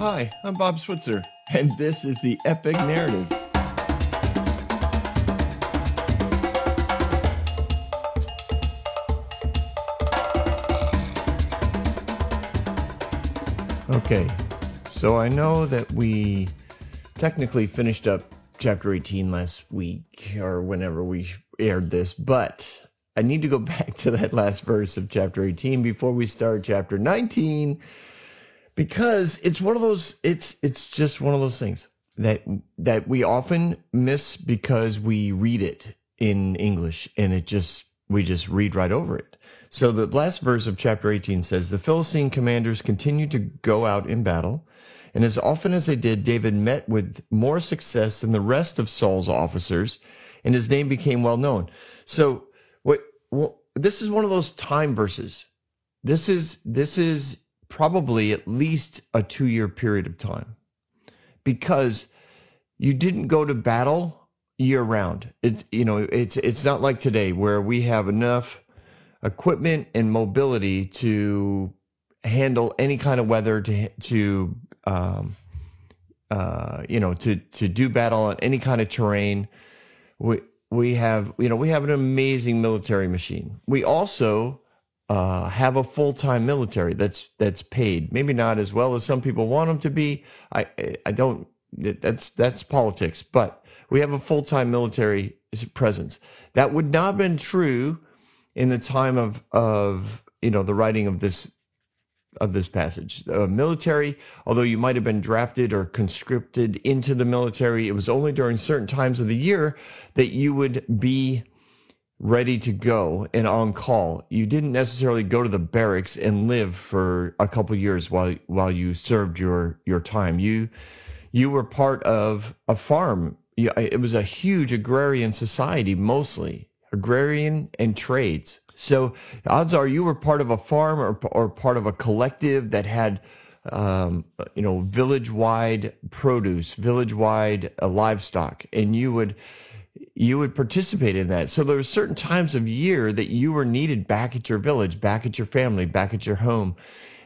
Hi, I'm Bob Switzer, and this is the Epic Narrative. Okay, so I know that we technically finished up chapter 18 last week or whenever we aired this, but I need to go back to that last verse of chapter 18 before we start chapter 19 because it's one of those it's it's just one of those things that that we often miss because we read it in English and it just we just read right over it. So the last verse of chapter 18 says the Philistine commanders continued to go out in battle and as often as they did David met with more success than the rest of Saul's officers and his name became well known. So what this is one of those time verses. This is this is probably at least a 2-year period of time. Because you didn't go to battle year round. It you know, it's it's not like today where we have enough equipment and mobility to handle any kind of weather to to um, uh, you know to to do battle on any kind of terrain. We we have you know we have an amazing military machine. We also uh, have a full time military that's that's paid. Maybe not as well as some people want them to be. I I don't. That's that's politics, but we have a full time military presence. That would not have been true in the time of of you know the writing of this of this passage. Uh, military, although you might have been drafted or conscripted into the military, it was only during certain times of the year that you would be ready to go and on call. You didn't necessarily go to the barracks and live for a couple years while while you served your your time. You you were part of a farm. It was a huge agrarian society mostly, agrarian and trades. So odds are you were part of a farm or, or part of a collective that had, um, you know, village-wide produce, village-wide uh, livestock, and you would you would participate in that. So there were certain times of year that you were needed back at your village, back at your family, back at your home,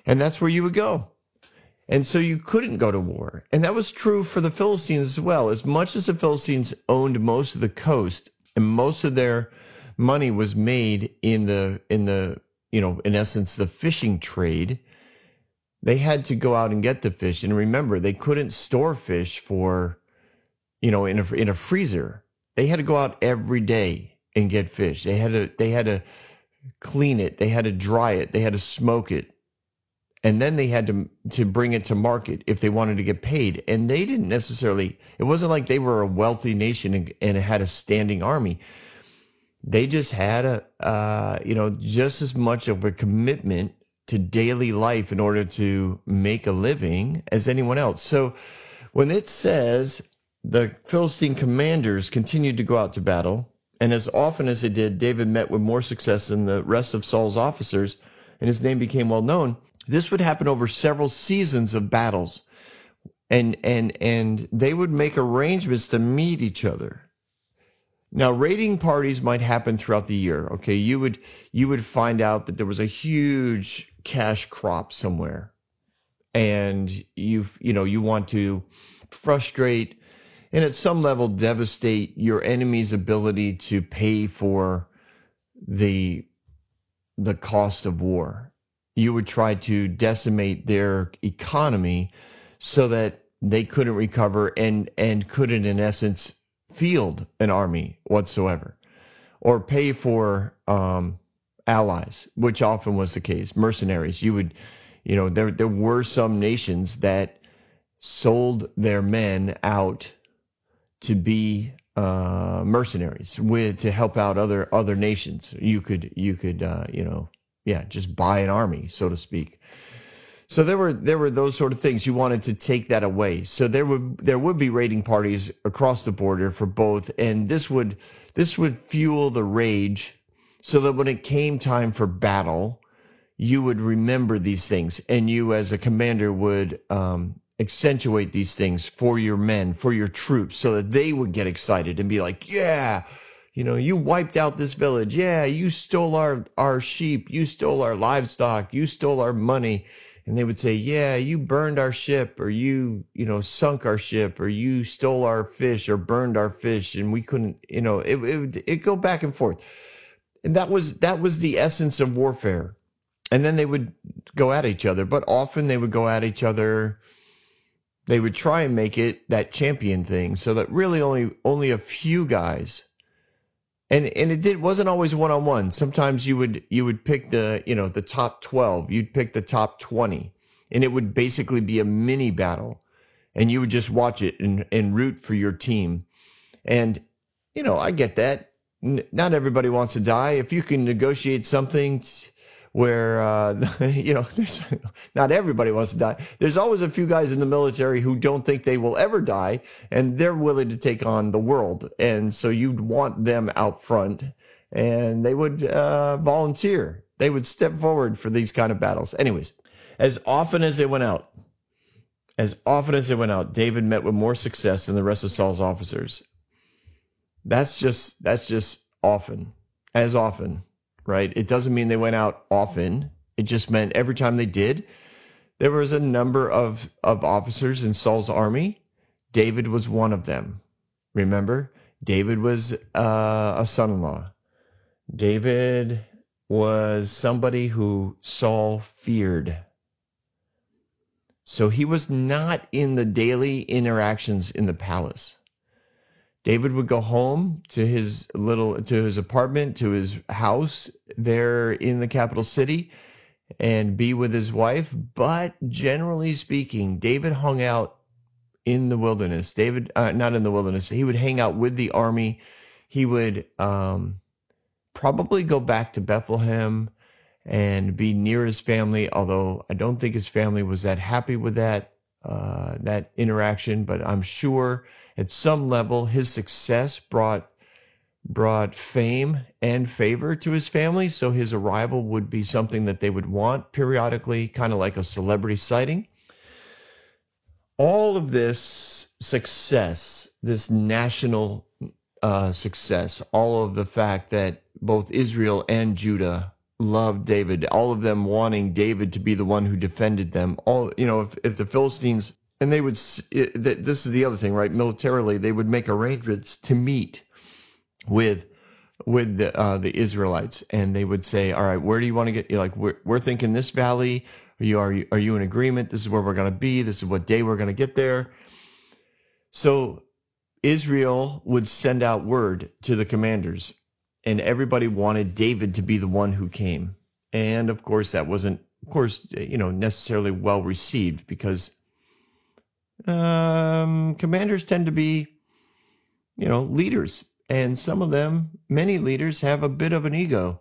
and that's where you would go. And so you couldn't go to war. And that was true for the Philistines as well. As much as the Philistines owned most of the coast and most of their money was made in the in the you know in essence the fishing trade they had to go out and get the fish and remember they couldn't store fish for you know in a in a freezer they had to go out every day and get fish. They had to they had to clean it. They had to dry it. They had to smoke it. And then they had to to bring it to market if they wanted to get paid. And they didn't necessarily it wasn't like they were a wealthy nation and, and had a standing army. They just had a uh, you know just as much of a commitment to daily life in order to make a living as anyone else. So when it says the Philistine commanders continued to go out to battle, and as often as they did, David met with more success than the rest of Saul's officers, and his name became well known. This would happen over several seasons of battles. And and and they would make arrangements to meet each other now, raiding parties might happen throughout the year. Okay, you would you would find out that there was a huge cash crop somewhere, and you you know you want to frustrate and at some level devastate your enemy's ability to pay for the the cost of war. You would try to decimate their economy so that they couldn't recover and and couldn't in essence field an army whatsoever or pay for um, allies, which often was the case. Mercenaries, you would, you know, there there were some nations that sold their men out to be uh, mercenaries with to help out other other nations. You could you could uh, you know yeah just buy an army so to speak. So there were there were those sort of things. You wanted to take that away. So there would there would be raiding parties across the border for both, and this would this would fuel the rage, so that when it came time for battle, you would remember these things, and you as a commander would um, accentuate these things for your men, for your troops, so that they would get excited and be like, yeah. You know, you wiped out this village. Yeah, you stole our, our sheep. You stole our livestock. You stole our money and they would say, "Yeah, you burned our ship, or you, you know, sunk our ship, or you stole our fish, or burned our fish, and we couldn't, you know, it it would it go back and forth." And that was that was the essence of warfare. And then they would go at each other, but often they would go at each other. They would try and make it that champion thing, so that really only only a few guys and and it did wasn't always one on one. Sometimes you would you would pick the you know the top twelve. You'd pick the top twenty, and it would basically be a mini battle, and you would just watch it and and root for your team. And you know I get that. N- not everybody wants to die. If you can negotiate something. T- where uh, you know not everybody wants to die. There's always a few guys in the military who don't think they will ever die, and they're willing to take on the world. And so you'd want them out front, and they would uh, volunteer. They would step forward for these kind of battles. Anyways, as often as they went out, as often as they went out, David met with more success than the rest of Saul's officers. That's just that's just often, as often right? It doesn't mean they went out often. It just meant every time they did, there was a number of, of officers in Saul's army. David was one of them. Remember, David was uh, a son in law. David was somebody who Saul feared. So he was not in the daily interactions in the palace. David would go home to his little to his apartment, to his house there in the capital city and be with his wife, but generally speaking, David hung out in the wilderness. David uh, not in the wilderness. He would hang out with the army. He would um, probably go back to Bethlehem and be near his family, although I don't think his family was that happy with that uh, that interaction, but I'm sure at some level, his success brought brought fame and favor to his family, so his arrival would be something that they would want periodically, kind of like a celebrity sighting. All of this success, this national uh, success, all of the fact that both Israel and Judah loved David, all of them wanting David to be the one who defended them. All you know, if, if the Philistines and they would this is the other thing right? Militarily they would make arrangements to meet with with the, uh, the israelites. And they would say all right where do you want to get You're like we're, we're thinking this valley. Are you, are you are you in agreement? This is where we're going to be. This is what day we're going to get there. So israel would send out word to the commanders and everybody wanted david to be the one who came. And of course that wasn't of course you know necessarily well received because um, commanders tend to be, you know, leaders, and some of them, many leaders, have a bit of an ego.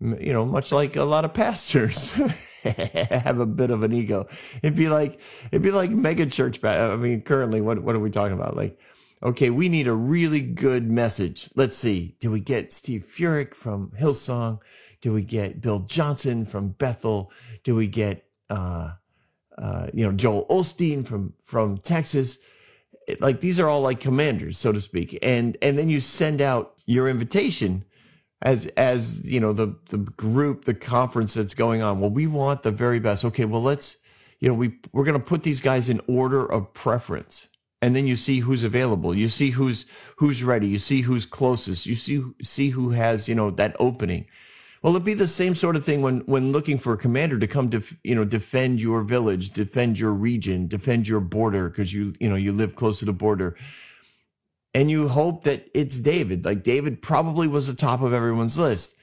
You know, much like a lot of pastors have a bit of an ego. It'd be like it'd be like mega church. I mean, currently, what what are we talking about? Like, okay, we need a really good message. Let's see. Do we get Steve Furtick from Hillsong? Do we get Bill Johnson from Bethel? Do we get uh, uh, you know, Joel Osteen from from Texas. Like these are all like commanders, so to speak. And and then you send out your invitation as as you know the the group, the conference that's going on. Well, we want the very best. Okay, well let's you know we we're going to put these guys in order of preference and then you see who's available you see who's who's ready you see who's closest you see see who has you know that opening well, it'd be the same sort of thing when when looking for a commander to come to you know defend your village, defend your region, defend your border because you you know you live close to the border, and you hope that it's David. Like David probably was the top of everyone's list.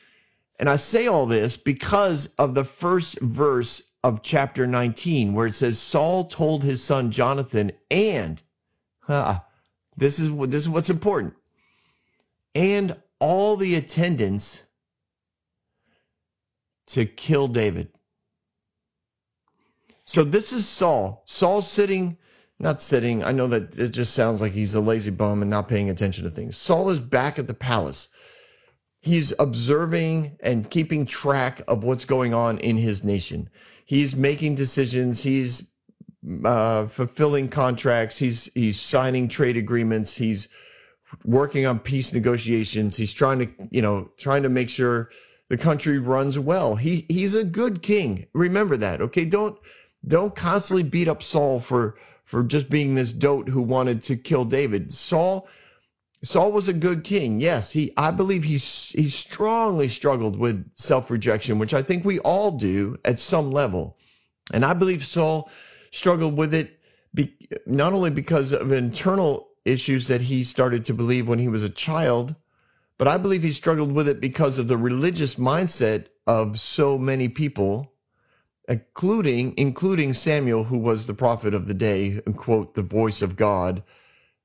And I say all this because of the first verse of chapter 19, where it says Saul told his son Jonathan, and uh, this is what this is what's important, and all the attendants to kill David. So this is Saul. Saul sitting, not sitting. I know that it just sounds like he's a lazy bum and not paying attention to things. Saul is back at the palace. He's observing and keeping track of what's going on in his nation. He's making decisions. He's uh, fulfilling contracts. He's he's signing trade agreements. He's working on peace negotiations. He's trying to you know trying to make sure the country runs well. He he's a good king. Remember that. Okay, don't don't constantly beat up Saul for for just being this dote who wanted to kill David. Saul Saul was a good king. Yes, he I believe he he strongly struggled with self-rejection, which I think we all do at some level. And I believe Saul struggled with it be, not only because of internal issues that he started to believe when he was a child, but I believe he struggled with it because of the religious mindset of so many people, including including Samuel, who was the prophet of the day, quote the voice of God.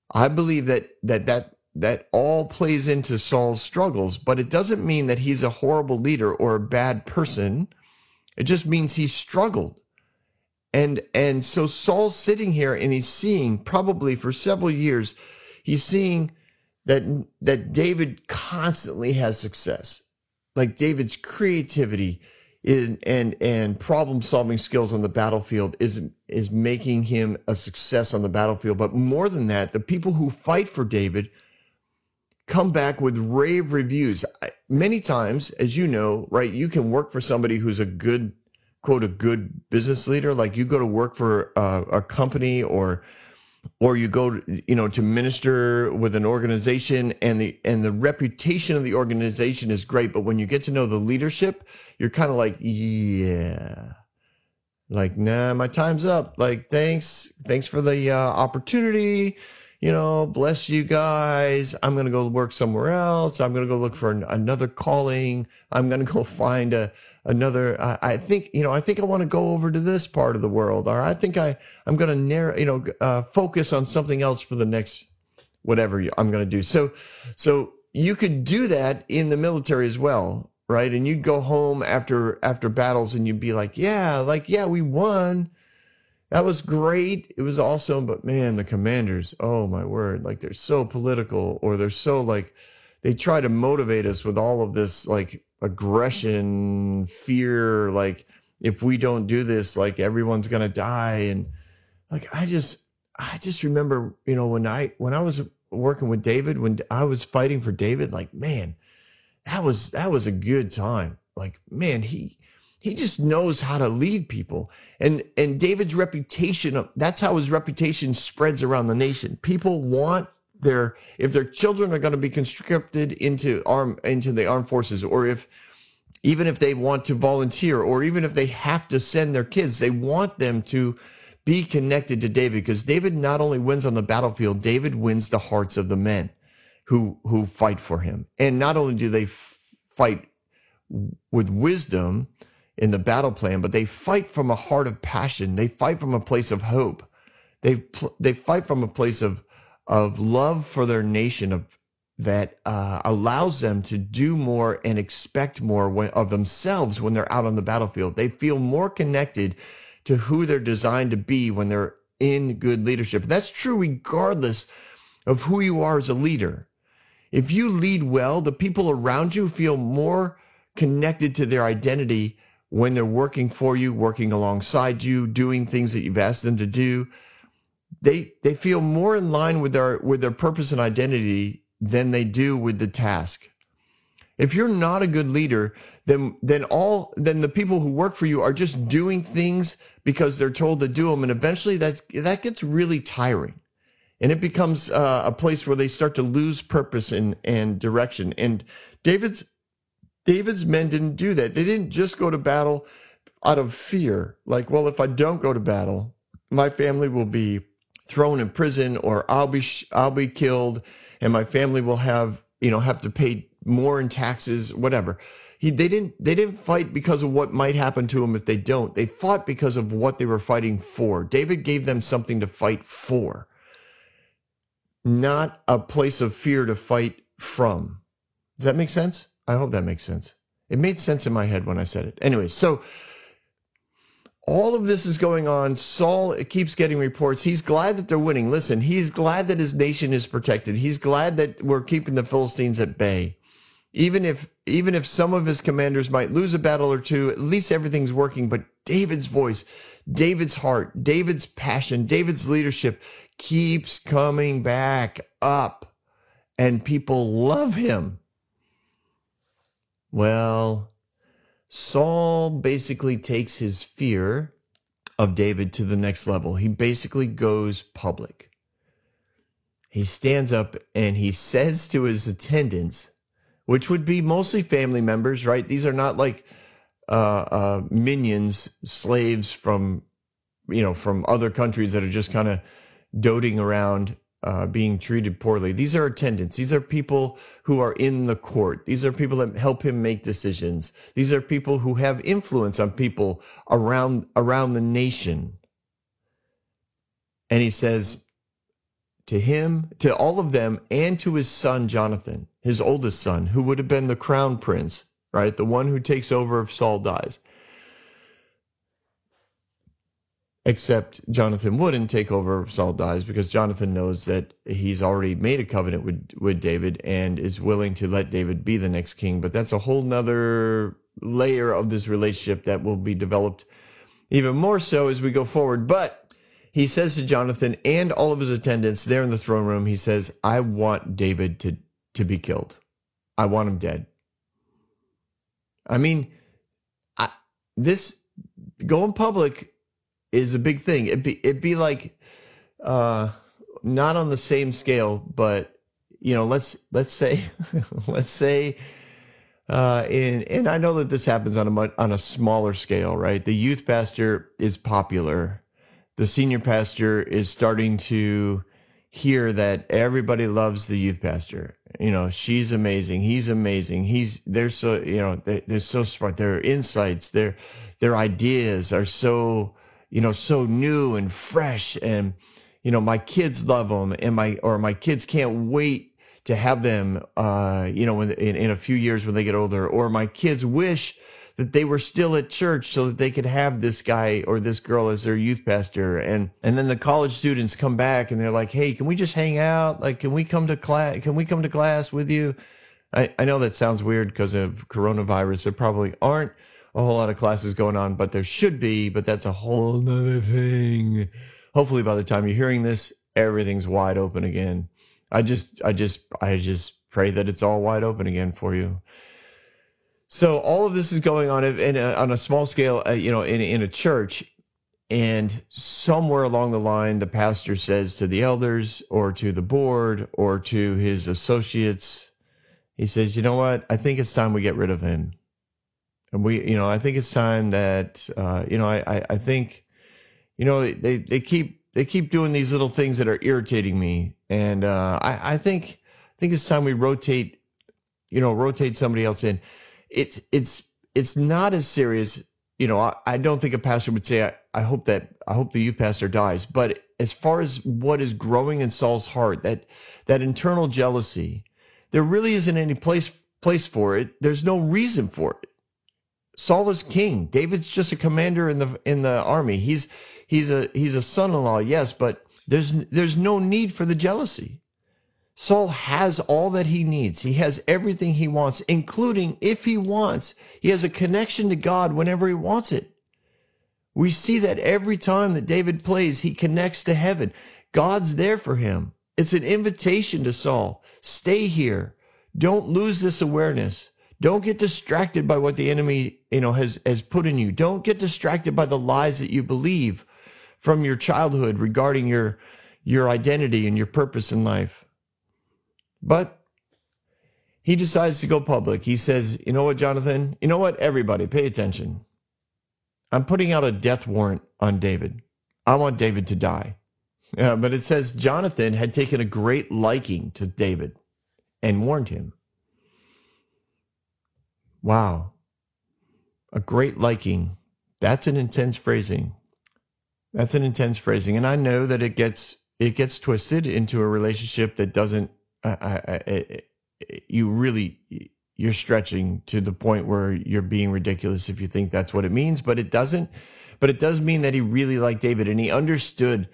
I believe that that that that all plays into Saul's struggles, but it doesn't mean that he's a horrible leader or a bad person. It just means he struggled. And and so Saul's sitting here and he's seeing probably for several years, he's seeing that that David constantly has success. Like David's creativity is, and and problem solving skills on the battlefield is is making him a success on the battlefield. But more than that, the people who fight for David come back with rave reviews. Many times, as you know, right, you can work for somebody who's a good, quote, a good business leader. Like you go to work for a, a company or or you go you know to minister with an organization and the and the reputation of the organization is great but when you get to know the leadership you're kind of like yeah. Like nah my time's up. Like thanks thanks for the uh, opportunity you know, bless you guys. I'm going to go work somewhere else. I'm going to go look for an, another calling. I'm going to go find a another. I, think, you know, I think I want to go over to this part of the world, or I think I I'm going to narrow, you know, uh, focus on something else for the next whatever I'm going to do. So, so you could do that in the military as well, right? And you'd go home after after battles, and you'd be like, yeah, like yeah, we won that was great. It was awesome, but man, the commanders, oh my word, like they're so political or they're so like they try to motivate us with all of this like aggression, fear, like if we don't do this, like everyone's to die and like I just I just remember, you know, when I when I was working with David, when I was fighting for David, like man, that was that was a good time. Like man, he he just knows how to lead people. And and david's reputation that's how his reputation spreads around the nation. People want their if their children are going to be conscripted into arm into the armed forces or if even if they want to volunteer or even if they have to send their kids they want them to be connected to david because david not only wins on the battlefield david wins the hearts of the men who who fight for him. And not only do they fight with wisdom in the battle plan, but they fight from a heart of passion. They fight from a place of hope. They they fight from a place of of love for their nation of that uh, allows them to do more and expect more when, of themselves when they're out on the battlefield. They feel more connected to who they're designed to be when they're in good leadership. That's true regardless of who you are as a leader. If you lead well, the people around you feel more connected to their identity when they're working for you, working alongside you, doing things that you've asked them to do, they they feel more in line with their with their purpose and identity than they do with the task. If you're not a good leader, then then all then the people who work for you are just doing things because they're told to do them, and eventually that that gets really tiring, and it becomes uh, a place where they start to lose purpose and and direction. And David's David's men didn't do that. They didn't just go to battle out of fear, like, well, if I don't go to battle, my family will be thrown in prison or I'll be I'll be killed and my family will have, you know, have to pay more in taxes, whatever. He, they didn't they didn't fight because of what might happen to them if they don't. They fought because of what they were fighting for. David gave them something to fight for. Not a place of fear to fight from. Does that make sense? I hope that makes sense. It made sense in my head when I said it. Anyway, so all of this is going on. Saul keeps getting reports. He's glad that they're winning. Listen, he's glad that his nation is protected. He's glad that we're keeping the Philistines at bay. Even if even if some of his commanders might lose a battle or two, at least everything's working. But David's voice, David's heart, David's passion, David's leadership keeps coming back up. And people love him. Well, Saul basically takes his fear of David to the next level. He basically goes public. He stands up and he says to his attendants, which would be mostly family members, right? These are not like uh, uh, minions, slaves from, you know, from other countries that are just kind of doting around uh, being treated poorly. These are attendants. These are people who are in the court. These are people that help him make decisions. These are people who have influence on people around around the nation. And he says to him, to all of them, and to his son Jonathan, his oldest son, who would have been the crown prince, right? The one who takes over if Saul dies. Except Jonathan wouldn't take over if Saul dies because Jonathan knows that he's already made a covenant with, with David and is willing to let David be the next king. But that's a whole nother layer of this relationship that will be developed even more so as we go forward. But he says to Jonathan and all of his attendants there in the throne room, he says, I want David to, to be killed. I want him dead. I mean, I, this going public is a big thing. It'd be it'd be like uh, not on the same scale, but you know, let's let's say let's say uh, and and I know that this happens on a on a smaller scale, right? The youth pastor is popular. The senior pastor is starting to hear that everybody loves the youth pastor. You know, she's amazing. He's amazing. He's they're so you know they, they're so smart. Their insights, their their ideas are so you know, so new and fresh. And, you know, my kids love them and my, or my kids can't wait to have them, uh, you know, in, in, a few years when they get older, or my kids wish that they were still at church so that they could have this guy or this girl as their youth pastor. And and then the college students come back and they're like hey can we just hang out? Like can we come to class can we come to class with you? I, I know that sounds weird because of coronavirus. There probably aren't a whole lot of classes going on, but there should be, but that's a whole nother thing. Hopefully by the time you're hearing this, everything's wide open again. I just, I just, I just pray that it's all wide open again for you. So all of this is going on in a, on a small scale, uh, you know, in, in a church. And somewhere along the line, the pastor says to the elders or to the board or to his associates, he says, you know what? I think it's time we get rid of him and we, you know, I think it's time that, uh, you know, I, I, think, you know, they, they keep they keep doing these little things that are irritating me, and uh, I, I think I think it's time we rotate, you know, rotate somebody else in. It's it's it's not as serious, you know. I, I don't think a pastor would say, I, I hope that I hope the youth pastor dies, but as far as what is growing in Saul's heart, that that internal jealousy, there really isn't any place place for it. There's no reason for it Saul is king. David's just a commander in the in the army. He's he's a he's a son-in-law, yes, but there's there's no need for the jealousy. Saul has all that he needs. He has everything he wants, including if he wants, he has a connection to God whenever he wants it. We see that every time that David plays, he connects to heaven. God's there for him. It's an invitation to Saul. Stay here. Don't lose this awareness. Don't get distracted by what the enemy, you know, has has put in you. Don't get distracted by the lies that you believe from your childhood regarding your your identity and your purpose in life. But he decides to go public. He says, "You know what, Jonathan? You know what, everybody, pay attention. I'm putting out a death warrant on David. I want David to die." Uh, but it says Jonathan had taken a great liking to David and warned him. Wow. A great liking. That's an intense phrasing. That's an intense phrasing. And I know that it gets it gets twisted into a relationship that doesn't I, I, I, you really you're stretching to the point where you're being ridiculous if you think that's what it means, but it doesn't. But it does mean that he really liked David and he understood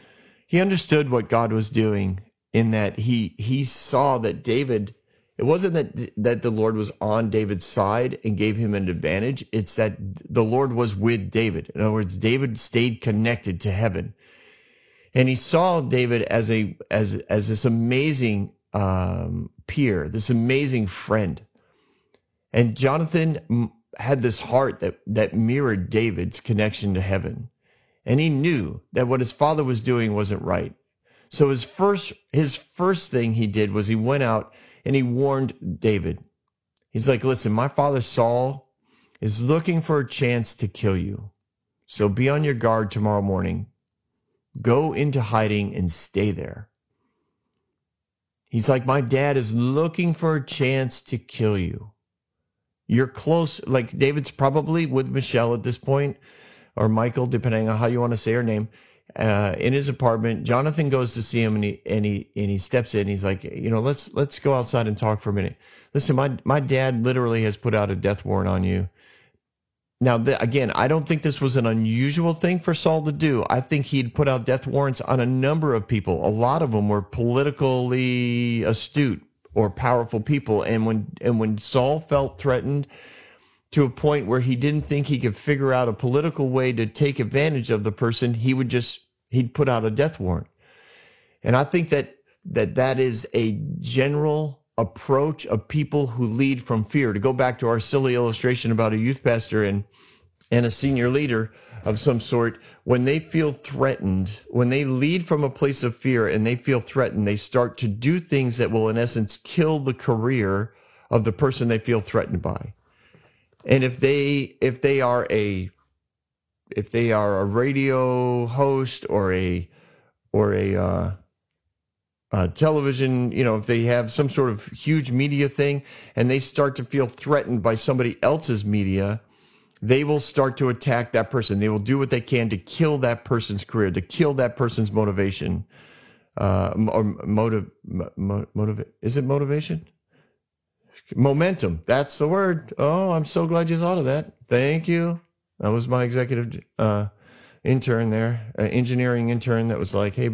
he understood what God was doing in that he he saw that David it wasn't that that the Lord was on David's side and gave him an advantage. It's that the Lord was with David. In other words, David stayed connected to heaven, and he saw David as a as as this amazing um, peer, this amazing friend. And Jonathan had this heart that that mirrored David's connection to heaven. and he knew that what his father was doing wasn't right. So his first his first thing he did was he went out and he warned David. He's like, "Listen, my father Saul is looking for a chance to kill you. So be on your guard tomorrow morning. Go into hiding and stay there." He's like, "My dad is looking for a chance to kill you." You're close like David's probably with Michelle at this point or Michael depending on how you want to say her name uh, in his apartment. Jonathan goes to see him and he and he and he steps in. He's like, you know, let's let's go outside and talk for a minute. Listen, my my dad literally has put out a death warrant on you. Now, the, again, I don't think this was an unusual thing for Saul to do. I think he'd put out death warrants on a number of people. A lot of them were politically astute or powerful people. And when and when Saul felt threatened to a point where he didn't think he could figure out a political way to take advantage of the person, he would just he'd put out a death warrant. And I think that that that is a general approach of people who lead from fear. To go back to our silly illustration about a youth pastor and and a senior leader of some sort, when they feel threatened, when they lead from a place of fear and they feel threatened, they start to do things that will in essence kill the career of the person they feel threatened by and if they if they are a if they are a radio host or a or a, uh, a television, you know, if they have some sort of huge media thing and they start to feel threatened by somebody else's media, they will start to attack that person. They will do what they can to kill that person's career, to kill that person's motivation, uh, or motive, motive. Is it motivation? Momentum. That's the word. Oh, I'm so glad you thought of that. Thank you. That was my executive uh, intern there, uh, engineering intern that was like, hey,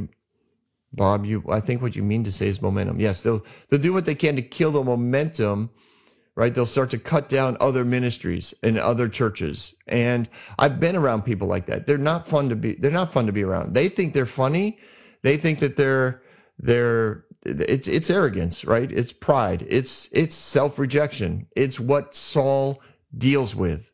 Bob, you. I think what you mean to say is momentum. Yes, they'll they'll do what they can to kill the momentum. Right, they'll start to cut down other ministries and other churches. And I've been around people like that. They're not fun to be. They're not fun to be around. They think they're funny. They think that they're they're it's it's arrogance, right? It's pride. It's it's self-rejection. It's what Saul deals with.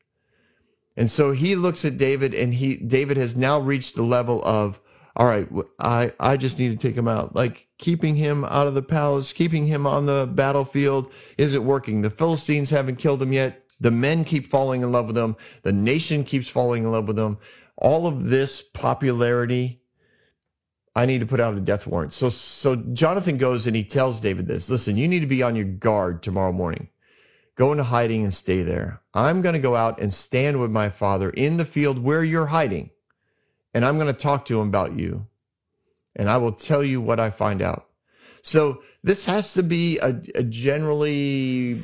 And so he looks at David and he David has now reached the level of all right, I I just need to take him out. Like keeping him out of the palace, keeping him on the battlefield isn't working. The Philistines haven't killed him yet. The men keep falling in love with him. The nation keeps falling in love with him. All of this popularity I need to put out a death warrant. So so Jonathan goes and he tells David this. Listen, you need to be on your guard tomorrow morning. Go into hiding and stay there. I'm going to go out and stand with my father in the field where you're hiding. And I'm going to talk to him about you. And I will tell you what I find out. So this has to be a, a generally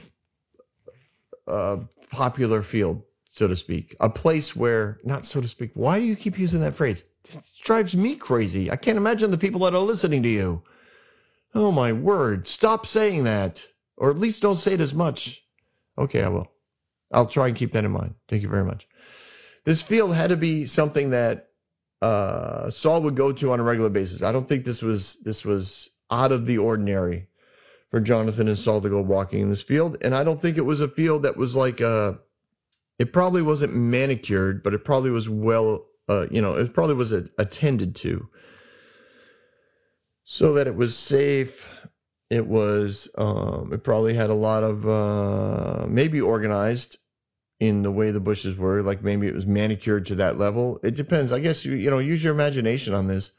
uh, popular field, so to speak, a place where, not so to speak. Why do you keep using that phrase? It drives me crazy. I can't imagine the people that are listening to you. Oh my word. Stop saying that. Or at least don't say it as much. Okay, I will. I'll try and keep that in mind. Thank you very much. This field had to be something that uh, Saul would go to on a regular basis. I don't think this was this was out of the ordinary for Jonathan and Saul to go walking in this field, and I don't think it was a field that was like a. It probably wasn't manicured, but it probably was well uh, you know, it probably was attended to so that it was safe. It was, um, it probably had a lot of, uh, maybe organized in the way the bushes were, like maybe it was manicured to that level. It depends. I guess you, you know, use your imagination on this.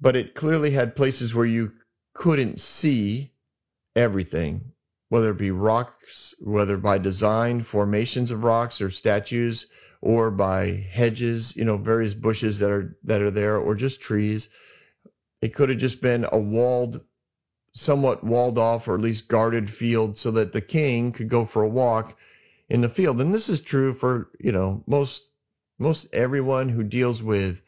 But it clearly had places where you couldn't see everything, whether it be rocks, whether by design, formations of rocks or statues or by hedges, you know, various bushes that are that are there, or just trees. It could have just been a walled, somewhat walled off or at least guarded field so that the king could go for a walk in the field. And this is true for, you know, most most everyone who deals with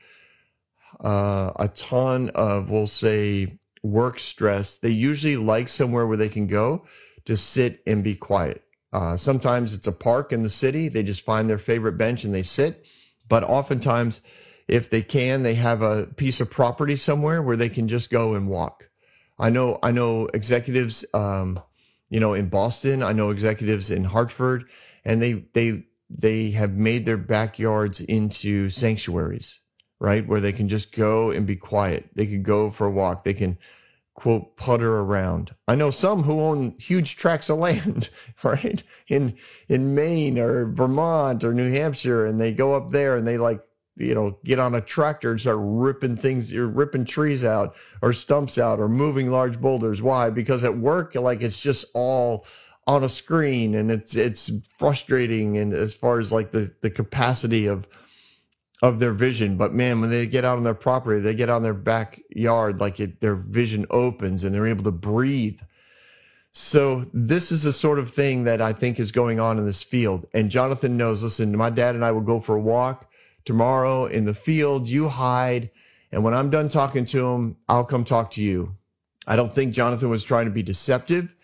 uh, a ton of, we'll say, work stress. They usually like somewhere where they can go to sit and be quiet. Uh, sometimes it's a park in the city. They just find their favorite bench and they sit. But oftentimes, if they can, they have a piece of property somewhere where they can just go and walk. I know I know executives, um, you know, in Boston. I know executives in Hartford, and they they they have made their backyards into sanctuaries. right? Where they can just go and be quiet. They can go for a walk. They can quote putter around. I know some who own huge tracts of land, right? In in Maine or Vermont or New Hampshire and they go up there and they like you know, get on a tractor and start ripping things, you're ripping trees out or stumps out or moving large boulders. Why? Because at work, like it's just all on a screen and it's it's frustrating and as far as like the the capacity of of their vision but man when they get out on their property they get out in their backyard like it, their vision opens and they're able to breathe. So this is the sort of thing that i think is going on in this field. And jonathan knows listen my dad and i will go for a walk tomorrow in the field. You hide. And when i'm done talking to him i'll come talk to you. I don't think jonathan was trying to be deceptive.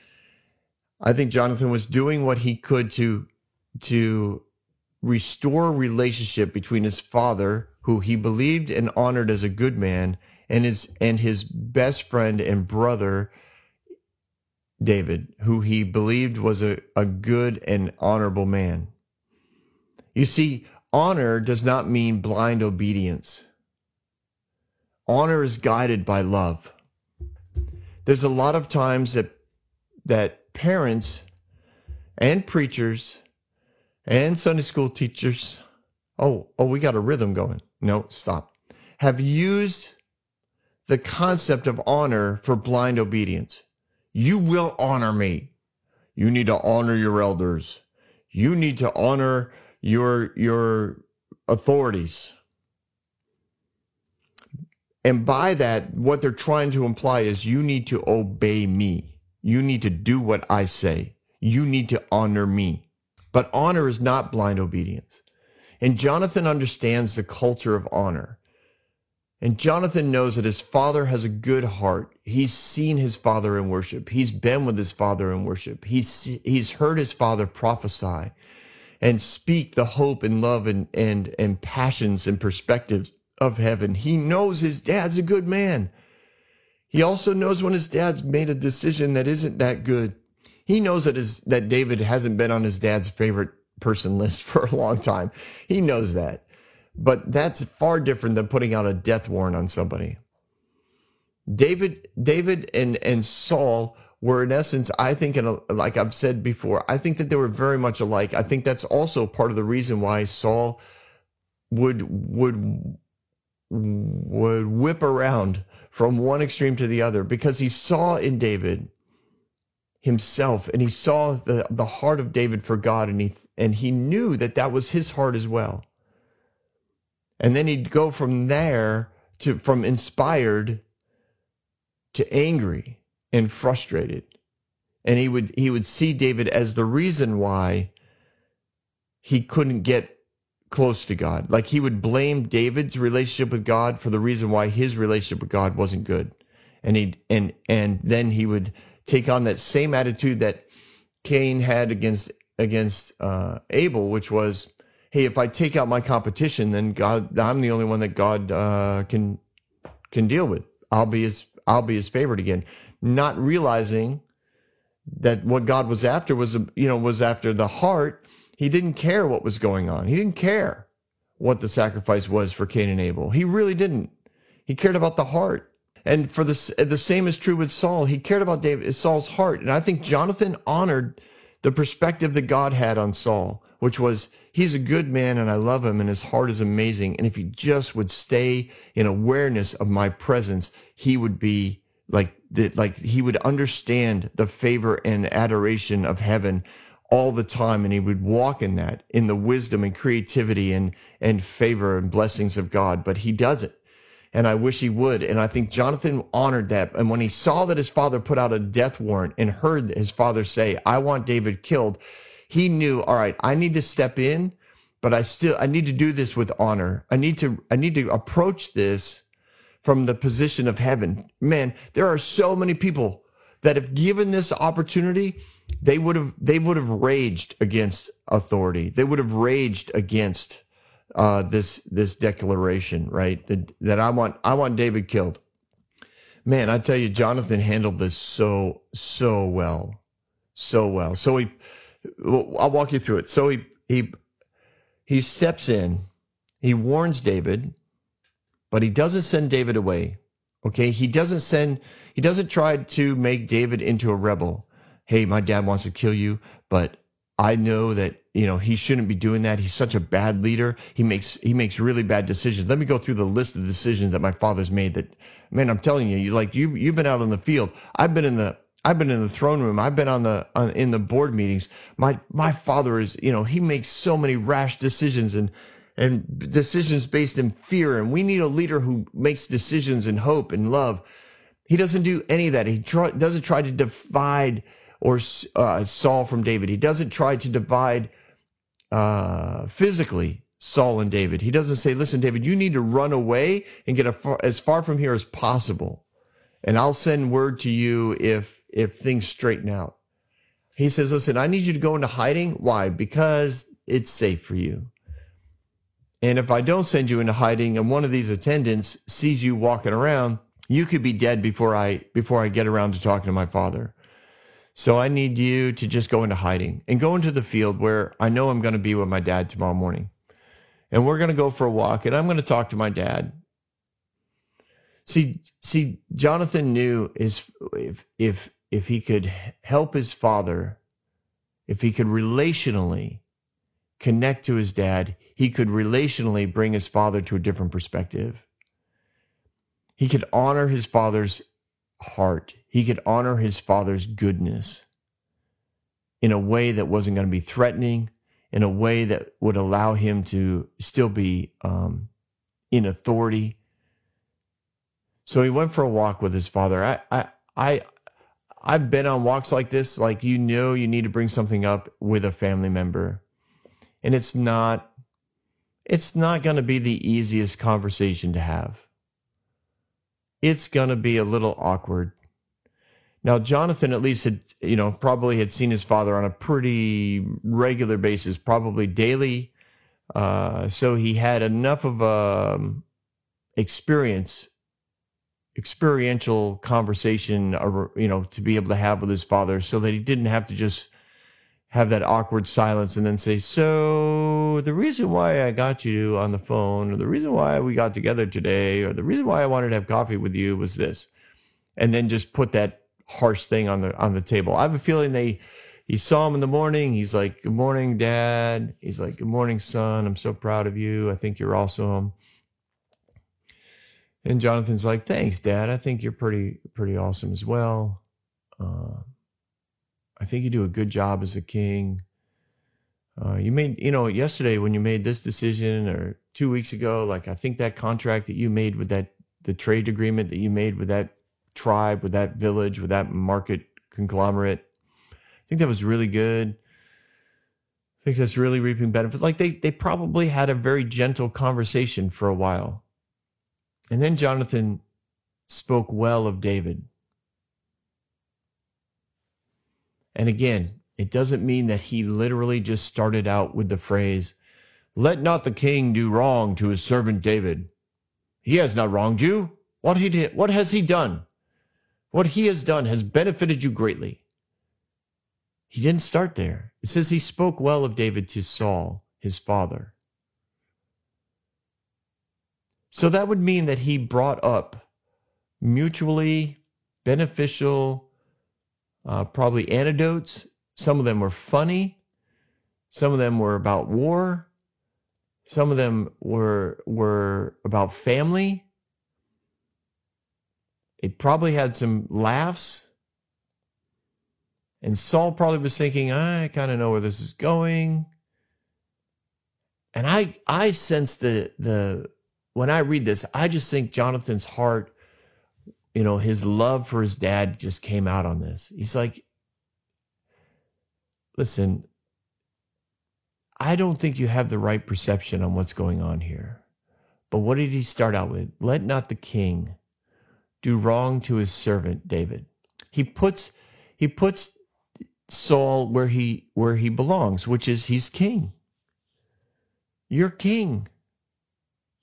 I think Jonathan was doing what he could to to restore relationship between his father, who he believed and honored as a good man, and his and his best friend and brother David, who he believed was a, a good and honorable man. You see, honor does not mean blind obedience. Honor is guided by love. There's a lot of times that that parents and preachers and Sunday school teachers, oh, oh, we got a rhythm going. No, stop. Have used the concept of honor for blind obedience. You will honor me. You need to honor your elders. You need to honor your your authorities. And by that, what they're trying to imply is you need to obey me. You need to do what I say. You need to honor me. But honor is not blind obedience. And Jonathan understands the culture of honor. And Jonathan knows that his father has a good heart. He's seen his father in worship. He's been with his father in worship. He's he's heard his father prophesy and speak the hope and love and and and passions and perspectives of heaven. He knows his dad's a good man. He also knows when his dad's made a decision that isn't that good. He knows that his that David hasn't been on his dad's favorite person list for a long time. He knows that. But that's far different than putting out a death warrant on somebody. David David and and Saul were in essence, I think, in a, like I've said before, I think that they were very much alike. I think that's also part of the reason why Saul would would would whip around from one extreme to the other because he saw in David himself and he saw the, the heart of David for God and he and he knew that that was his heart as well. And then he'd go from there to from inspired to angry and frustrated. And he would he would see David as the reason why he couldn't get close to God. Like he would blame David's relationship with God for the reason why his relationship with God wasn't good. And he and and then he would take on that same attitude that Cain had against against uh, Abel, which was, hey, if I take out my competition, then God, I'm the only one that God uh, can can deal with. I'll be his I'll be his favorite again, not realizing that what God was after was you know was after the heart he didn't care what was going on. He didn't care what the sacrifice was for Cain and Abel. He really didn't. He cared about the heart. And for the the same is true with Saul. He cared about David Saul's heart. And I think Jonathan honored the perspective that God had on Saul, which was he's a good man and I love him and his heart is amazing. And if he just would stay in awareness of my presence, he would be like like he would understand the favor and adoration of heaven all the time and he would walk in that in the wisdom and creativity and and favor and blessings of God but he doesn't and I wish he would. And I think Jonathan honored that. And when he saw that his father put out a death warrant and heard his father say I want David killed he knew all right I need to step in but I still I need to do this with honor. I need to I need to approach this from the position of heaven. Man there are so many people that have given this opportunity they would have they would have raged against authority. They would have raged against uh, this this declaration, right? That, that I want I want David killed. Man, I tell you, Jonathan handled this so so well, so well. So he, I'll walk you through it. So he he he steps in, he warns David, but he doesn't send David away. Okay, he doesn't send he doesn't try to make David into a rebel. Hey, my dad wants to kill you, but I know that you know he shouldn't be doing that. He's such a bad leader. He makes he makes really bad decisions. Let me go through the list of decisions that my father's made. That man, I'm telling you, you like you you've been out on the field. I've been in the I've been in the throne room. I've been on the on, in the board meetings. My my father is you know he makes so many rash decisions and and decisions based in fear. And we need a leader who makes decisions in hope and love. He doesn't do any of that. He doesn't try to divide or uh, Saul from David. He doesn't try to divide uh, physically Saul and David. He doesn't say, "Listen, David, you need to run away and get far, as far from here as possible, and I'll send word to you if if things straighten out." He says, "Listen, I need you to go into hiding. Why? Because it's safe for you." And if I don't send you into hiding and one of these attendants sees you walking around, you could be dead before I before I get around to talking to my father. So I need you to just go into hiding and go into the field where I know I'm going to be with my dad tomorrow morning. And we're going to go for a walk and I'm going to talk to my dad. See see Jonathan knew if if if he could help his father, if he could relationally connect to his dad, he could relationally bring his father to a different perspective. He could honor his father's heart. He could honor his father's goodness in a way that wasn't going to be threatening, in a way that would allow him to still be um, in authority. So he went for a walk with his father. I, I, I, I've been on walks like this. Like you know, you need to bring something up with a family member, and it's not it's not going to be the easiest conversation to have. It's going to be a little awkward. Now, Jonathan at least had, you know, probably had seen his father on a pretty regular basis, probably daily. Uh, so he had enough of a um, experience, experiential conversation, uh, you know, to be able to have with his father, so that he didn't have to just have that awkward silence and then say, So, the reason why I got you on the phone, or the reason why we got together today, or the reason why I wanted to have coffee with you was this. And then just put that harsh thing on the on the table. I have a feeling they he saw him in the morning. He's like, Good morning, Dad. He's like, Good morning, son. I'm so proud of you. I think you're awesome. And Jonathan's like, Thanks, Dad. I think you're pretty pretty awesome as well. Uh, I think you do a good job as a king. Uh, you made, you know, yesterday when you made this decision or two weeks ago, like I think that contract that you made with that, the trade agreement that you made with that tribe, with that village, with that market conglomerate, I think that was really good. I think that's really reaping benefits. Like they, they probably had a very gentle conversation for a while. And then Jonathan spoke well of David. And again, it doesn't mean that he literally just started out with the phrase, Let not the king do wrong to his servant David. He has not wronged you. What, he did, what has he done? What he has done has benefited you greatly. He didn't start there. It says he spoke well of David to Saul, his father. So that would mean that he brought up mutually beneficial uh, probably anecdotes. Some of them were funny. Some of them were about war. Some of them were were about family. It probably had some laughs. And Saul probably was thinking, I kind of know where this is going. And I I sense the the when I read this, I just think Jonathan's heart you know, his love for his dad just came out on this. He's like, listen, I don't think you have the right perception on what's going on here. But what did he start out with? Let not the king do wrong to his servant David. He puts he puts Saul where he where he belongs, which is he's king. You're king.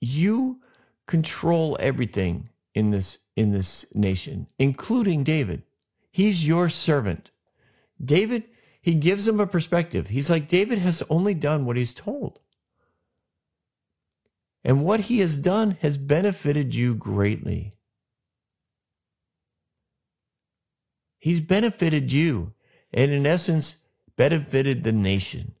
You control everything in this in this nation, including David. He's your servant. David, he gives him a perspective. He's like David has only done what he's told. And what he has done has benefited you greatly. He's benefited you and, in essence, benefited the nation.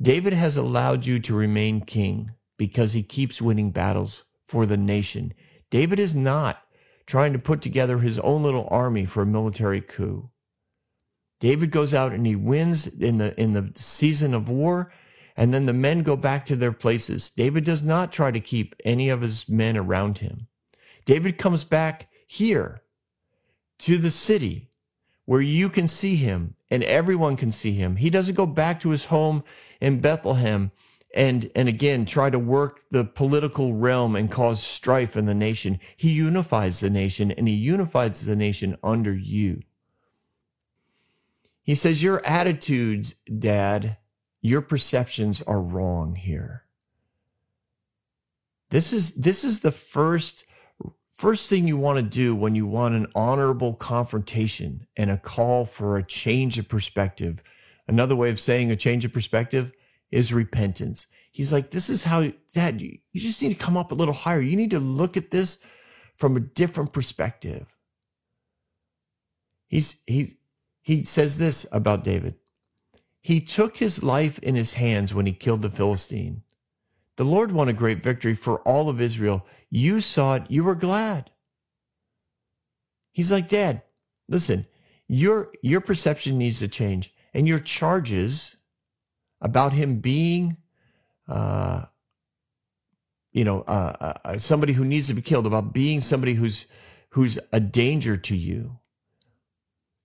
David has allowed you to remain king because he keeps winning battles for the nation. David is not trying to put together his own little army for a military coup. David goes out and he wins in the in the season of war and then the men go back to their places. David does not try to keep any of his men around him. David comes back here to the city where you can see him and everyone can see him. He doesn't go back to his home in Bethlehem and and again try to work the political realm and cause strife in the nation. He unifies the nation and he unifies the nation under you. He says your attitudes, dad, your perceptions are wrong here. This is this is the first first thing you want to do when you want an honorable confrontation and a call for a change of perspective. Another way of saying a change of perspective is repentance. He's like, this is how, Dad, you, you just need to come up a little higher. You need to look at this from a different perspective. He's he he says this about David. He took his life in his hands when he killed the Philistine. The Lord won a great victory for all of Israel. You saw it, you were glad. He's like, Dad, listen, your your perception needs to change, and your charges about him being, uh, you know, uh, uh, uh, somebody who needs to be killed, about being somebody who's who's a danger to you.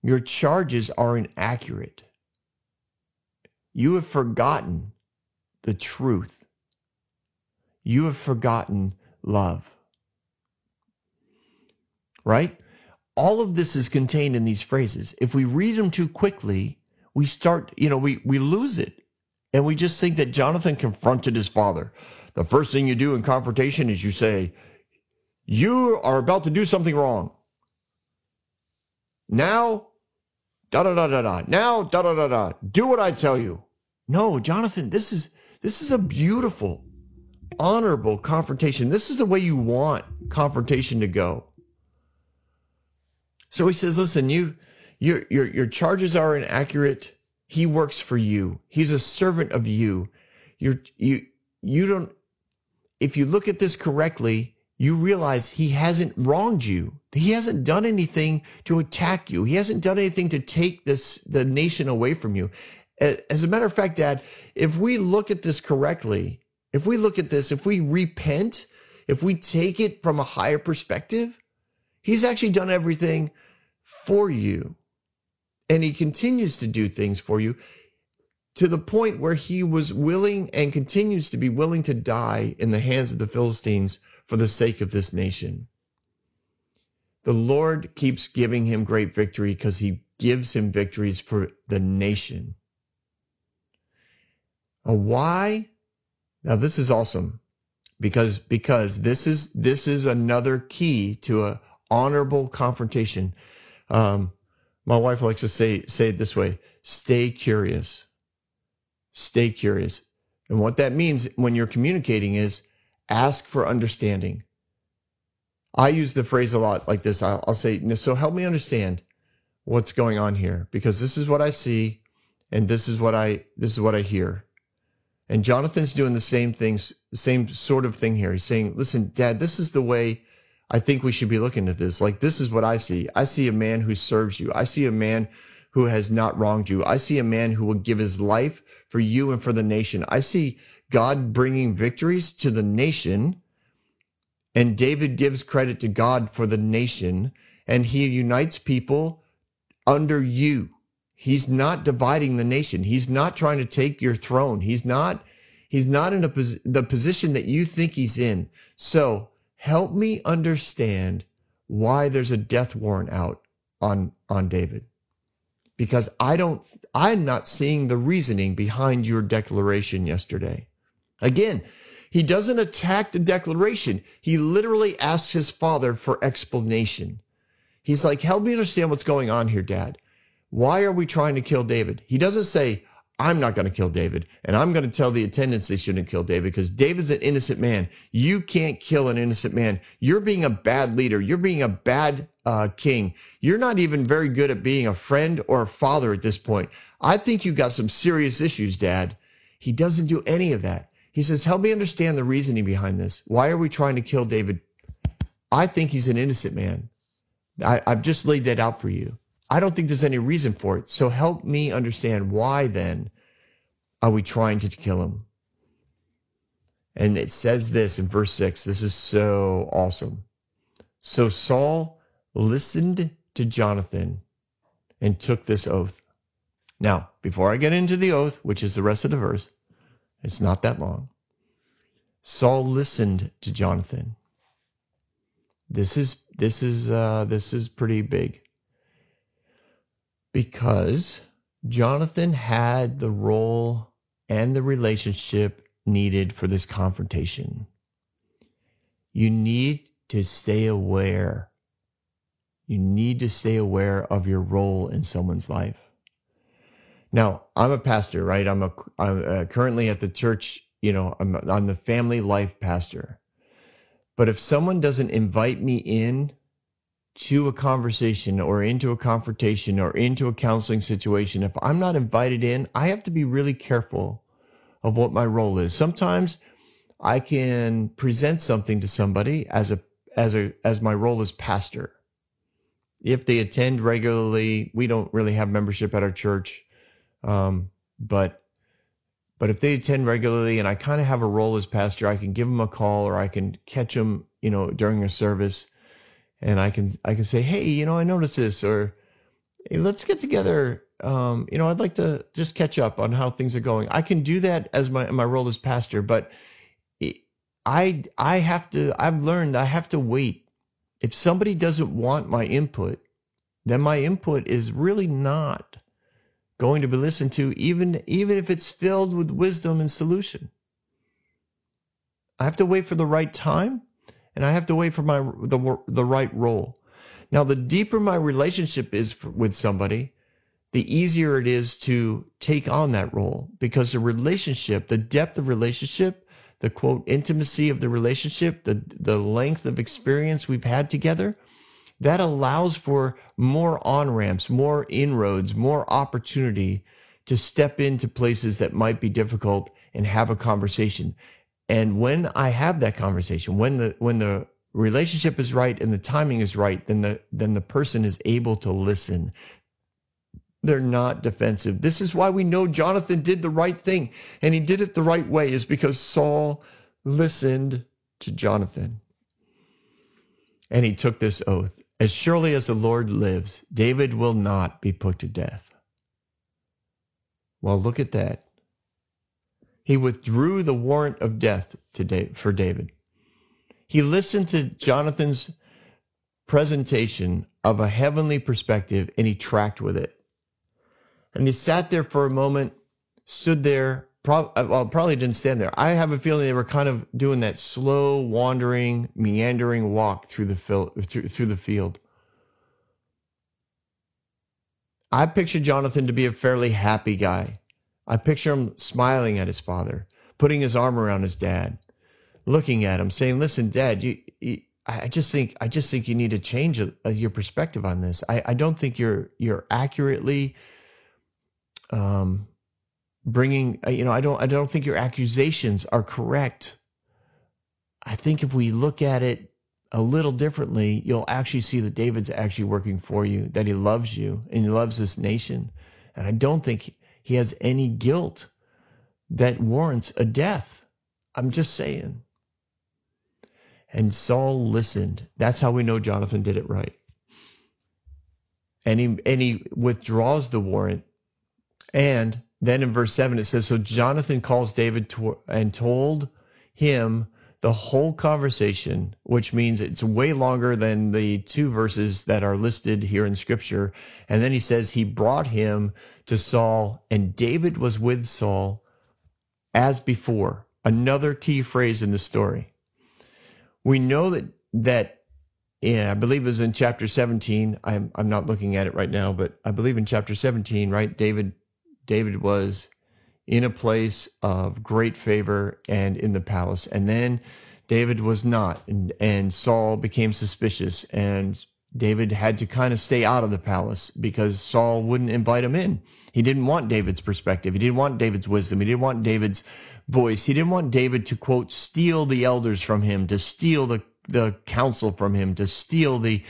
Your charges are inaccurate. You have forgotten the truth. You have forgotten love. Right? All of this is contained in these phrases. If we read them too quickly, we start, you know, we, we lose it. And we just think that Jonathan confronted his father. The first thing you do in confrontation is you say, You are about to do something wrong. Now, da da da da da. Now, da da da da. Do what I tell you. No, Jonathan, this is this is a beautiful, honorable confrontation. This is the way you want confrontation to go. So he says, listen, you your your your charges are inaccurate he works for you. He's a servant of you. You're, you you don't if you look at this correctly, you realize he hasn't wronged you. He hasn't done anything to attack you. He hasn't done anything to take this the nation away from you. As a matter of fact, Dad, if we look at this correctly, if we look at this, if we repent, if we take it from a higher perspective, he's actually done everything for you. And he continues to do things for you to the point where he was willing and continues to be willing to die in the hands of the Philistines for the sake of this nation. The Lord keeps giving him great victory because he gives him victories for the nation. why? Now this is awesome because because this is this is another key to a honorable confrontation. Um, my wife likes to say say it this way stay curious. Stay curious. And what that means when you're communicating is ask for understanding. I use the phrase a lot like this. I'll, I'll say so help me understand what's going on here because this is what i see and this is what i this is what i hear. And jonathan's doing the same things the same sort of thing here. He's saying listen dad this is the way I think we should be looking at this. Like, this is what I see. I see a man who serves you. I see a man who has not wronged you. I see a man who will give his life for you and for the nation. I see God bringing victories to the nation. And David gives credit to God for the nation. And he unites people under you. He's not dividing the nation. He's not trying to take your throne. He's not. He's not in a, the position that you think he's in. So help me understand why there's a death warrant out on on David because I don't I'm not seeing the reasoning behind your declaration yesterday. Again, he doesn't attack the declaration. He literally asks his father for explanation. He's like, "Help me understand what's going on here, dad. Why are we trying to kill David?" He doesn't say, I'm not going to kill David. And I'm going to tell the attendants they shouldn't kill David because David's an innocent man. You can't kill an innocent man. You're being a bad leader. You're being a bad uh, king. You're not even very good at being a friend or a father at this point. I think you've got some serious issues, Dad. He doesn't do any of that. He says, Help me understand the reasoning behind this. Why are we trying to kill David? I think he's an innocent man. I, I've just laid that out for you. I don't think there's any reason for it. So help me understand why then are we trying to kill him? And it says this in verse 6. This is so awesome. So Saul listened to Jonathan and took this oath. Now, before I get into the oath, which is the rest of the verse, it's not that long. Saul listened to Jonathan. This is this is uh, this is pretty big because Jonathan had the role and the relationship needed for this confrontation. You need to stay aware. You need to stay aware of your role in someone's life. Now, I'm a pastor, right? I'm a I'm uh, currently at the church. You know, I'm I'm the family life pastor. But if someone doesn't invite me in to a conversation or into a confrontation or into a counseling situation, if I'm not invited in, I have to be really careful of what my role is. Sometimes I can present something to somebody as a as a as my role as pastor. If they attend regularly, we don't really have membership at our church, um, but but if they attend regularly and I kind of have a role as pastor, I can give them a call or I can catch them, you know, during a service and I can I can say, hey, you know, I noticed this, or hey, let's get together. Um, you know, I'd like to just catch up on how things are going. I can do that as my my role as pastor, but I I have to. I've learned I have to wait. If somebody doesn't want my input, then my input is really not going to be listened to, even even if it's filled with wisdom and solution. I have to wait for the right time and I have to wait for my the the right role. Now, the deeper my relationship is for, with somebody, the easier it is to take on that role because the relationship, the depth of relationship, the quote intimacy of the relationship, the the length of experience we've had together, that allows for more on ramps, more inroads, more opportunity to step into places that might be difficult and have a conversation. And when I have that conversation, when the when the relationship is right and the timing is right, then the then the person is able to listen. They're not defensive. This is why we know Jonathan did the right thing and he did it the right way is because Saul listened to Jonathan. And he took this oath. As surely as the Lord lives, David will not be put to death. Well, look at that. He withdrew the warrant of death to for David. He listened to Jonathan's presentation of a heavenly perspective and he tracked with it. And he sat there for a moment, stood there, uh, well, probably didn't stand there. I have a feeling they were kind of doing that slow, wandering, meandering walk through the, fil- through, through the field. I picture Jonathan to be a fairly happy guy. I picture him smiling at his father, putting his arm around his dad, looking at him, saying, "Listen, Dad, you, you I just think I just think you need to change uh, your perspective on this. I, I don't think you're you're accurately um, bringing. Uh, you know, I don't I don't think your accusations are correct. I think if we look at it a little differently, you'll actually see that David's actually working for you, that he loves you and he loves this nation. And I don't think he has any guilt that warrants a death. I'm just saying. And Saul listened. That's how we know Jonathan did it right. And he, and he withdraws the warrant. And then in verse 7, it says So Jonathan calls David to, and told him the whole conversation, which means it's way longer than the two verses that are listed here in scripture. And then he says he brought him to Saul, and David was with Saul as before. Another key phrase in the story. We know that that yeah, I believe it was in chapter 17. I'm I'm not looking at it right now, but I believe in chapter 17, right? David David was in a place of great favor and in the palace. And then David was not, and, and Saul became suspicious, and David had to kind of stay out of the palace because Saul wouldn't invite him in. He didn't want David's perspective. He didn't want David's wisdom. He didn't want David's voice. He didn't want David to, quote, steal the elders from him, to steal the, the counsel from him, to steal the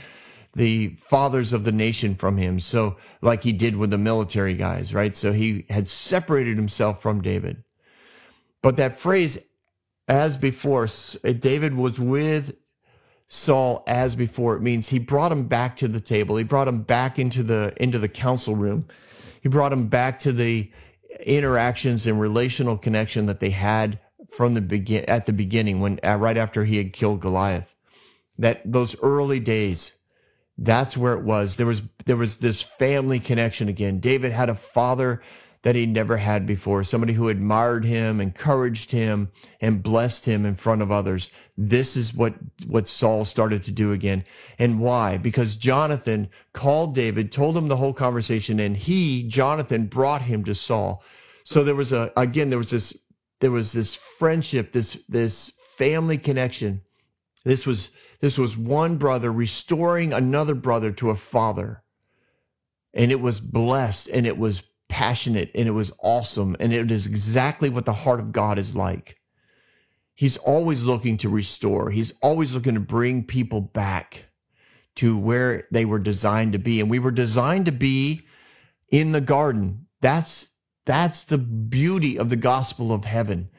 the fathers of the nation from him. So, like he did with the military guys, right? So he had separated himself from David. But that phrase, as before, David was with Saul as before. It means he brought him back to the table. He brought him back into the into the council room. He brought him back to the interactions and relational connection that they had from the begin at the beginning when right after he had killed Goliath. That those early days, that's where it was. There was there was this family connection again. David had a father that he never had before, somebody who admired him, encouraged him, and blessed him in front of others. This is what, what Saul started to do again. And why? Because Jonathan called David, told him the whole conversation, and he, Jonathan, brought him to Saul. So there was a again, there was this there was this friendship, this this family connection. This was this was one brother restoring another brother to a father. And it was blessed and it was passionate and it was awesome. And it is exactly what the heart of God is like. He's always looking to restore, He's always looking to bring people back to where they were designed to be. And we were designed to be in the garden. That's that's the beauty of the gospel of heaven.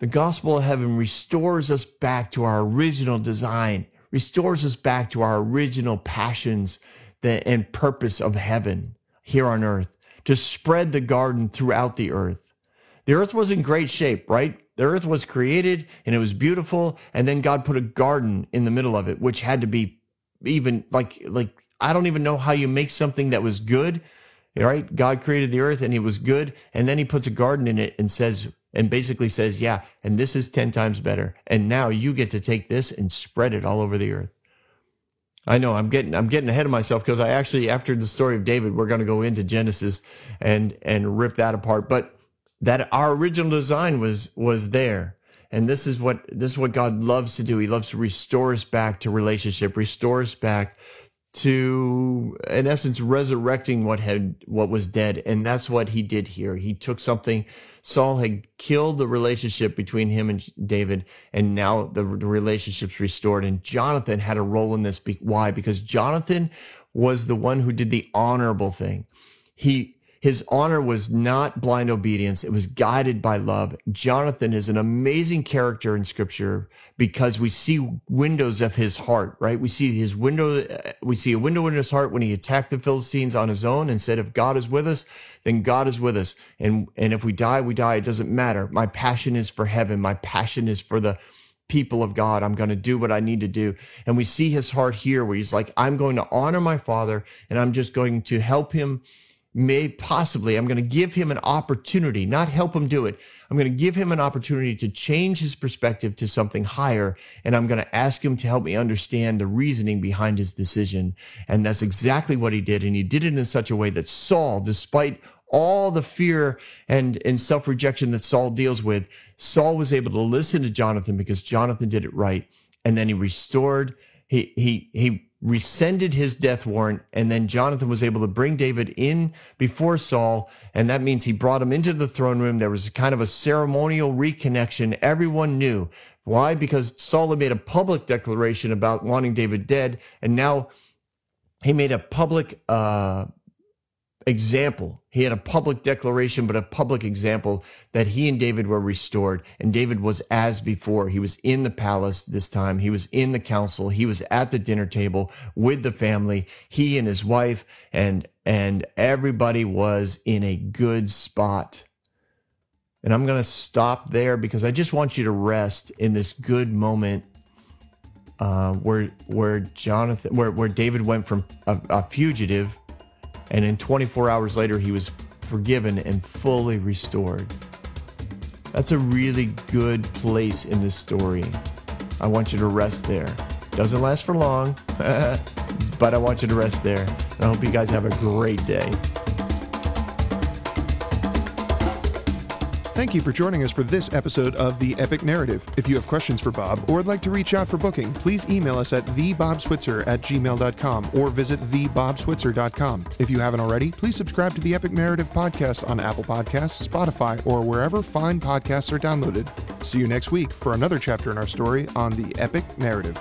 The gospel of heaven restores us back to our original design, restores us back to our original passions and purpose of heaven here on earth to spread the garden throughout the earth. The earth was in great shape, right? The earth was created and it was beautiful, and then God put a garden in the middle of it, which had to be even like like I don't even know how you make something that was good, right? God created the earth and it was good, and then he puts a garden in it and says and basically says, "Yeah, and this is 10 times better. And now you get to take this and spread it all over the earth." I know I'm getting I'm getting ahead of myself because I actually after the story of David we're going to go into Genesis and and rip that apart but that our original design was was there and this is what this is what God loves to do he loves to restore us back to relationship restore us back to in essence resurrecting what had what was dead. And that's what he did here. He took something. Saul had killed the relationship between him and David and now the, the relationship's restored. And Jonathan had a role in this why? Because Jonathan was the one who did the honorable thing. He his honor was not blind obedience, it was guided by love. Jonathan is an amazing character in scripture because we see windows of his heart, right? We see his window uh, we see a window in his heart when he attacked the Philistines on his own and said if God is with us, then God is with us. And and if we die, we die. It doesn't matter. My passion is for heaven. My passion is for the people of God. I'm going to do what I need to do. And we see his heart here where he's like, I'm going to honor my father and I'm just going to help him may possibly, I'm going to give him an opportunity, not help him do it. I'm going to give him an opportunity to change his perspective to something higher. And I'm going to ask him to help me understand the reasoning behind his decision. And that's exactly what he did. And he did it in such a way that Saul, despite all the fear and, and self rejection that Saul deals with, Saul was able to listen to Jonathan because Jonathan did it right. And then he restored, he, he, he rescinded his death warrant, and then Jonathan was able to bring David in before Saul, and that means he brought him into the throne room. There was kind of a ceremonial reconnection. Everyone knew. Why? Because Saul had made a public declaration about wanting David dead, and now he made a public uh, example. He had a public declaration, but a public example that he and David were restored. And David was as before. He was in the palace this time. He was in the council. He was at the dinner table with the family. He and his wife and and everybody was in a good spot. And I'm going to stop there because I just want you to rest in this good moment uh, where where Jonathan, where where David went from a, a fugitive and in 24 hours later, he was forgiven and fully restored. That's a really good place in this story. I want you to rest there. Doesn't last for long, but I want you to rest there. I hope you guys have a great day. Thank you for joining us for this episode of The Epic Narrative. If you have questions for Bob or would like to reach out for booking, please email us at thebobswitzer at gmail.com or visit thebobswitzer.com. If you haven't already, please subscribe to the Epic Narrative podcast on Apple Podcasts, Spotify, or wherever fine podcasts are downloaded. See you next week for another chapter in our story on The Epic Narrative.